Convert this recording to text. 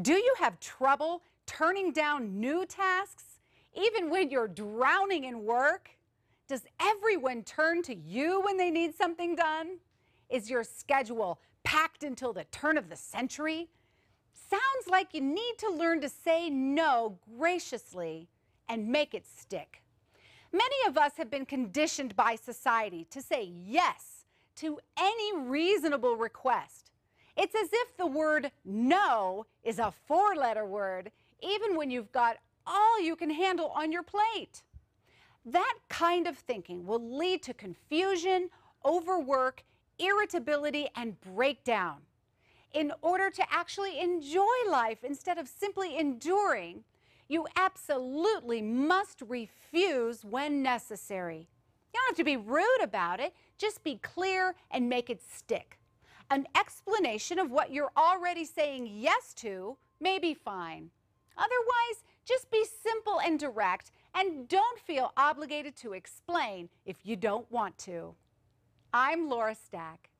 Do you have trouble turning down new tasks, even when you're drowning in work? Does everyone turn to you when they need something done? Is your schedule packed until the turn of the century? Sounds like you need to learn to say no graciously and make it stick. Many of us have been conditioned by society to say yes to any reasonable request. It's as if the word no is a four letter word, even when you've got all you can handle on your plate. That kind of thinking will lead to confusion, overwork, irritability, and breakdown. In order to actually enjoy life instead of simply enduring, you absolutely must refuse when necessary. You don't have to be rude about it, just be clear and make it stick. An explanation of what you're already saying yes to may be fine. Otherwise, just be simple and direct and don't feel obligated to explain if you don't want to. I'm Laura Stack.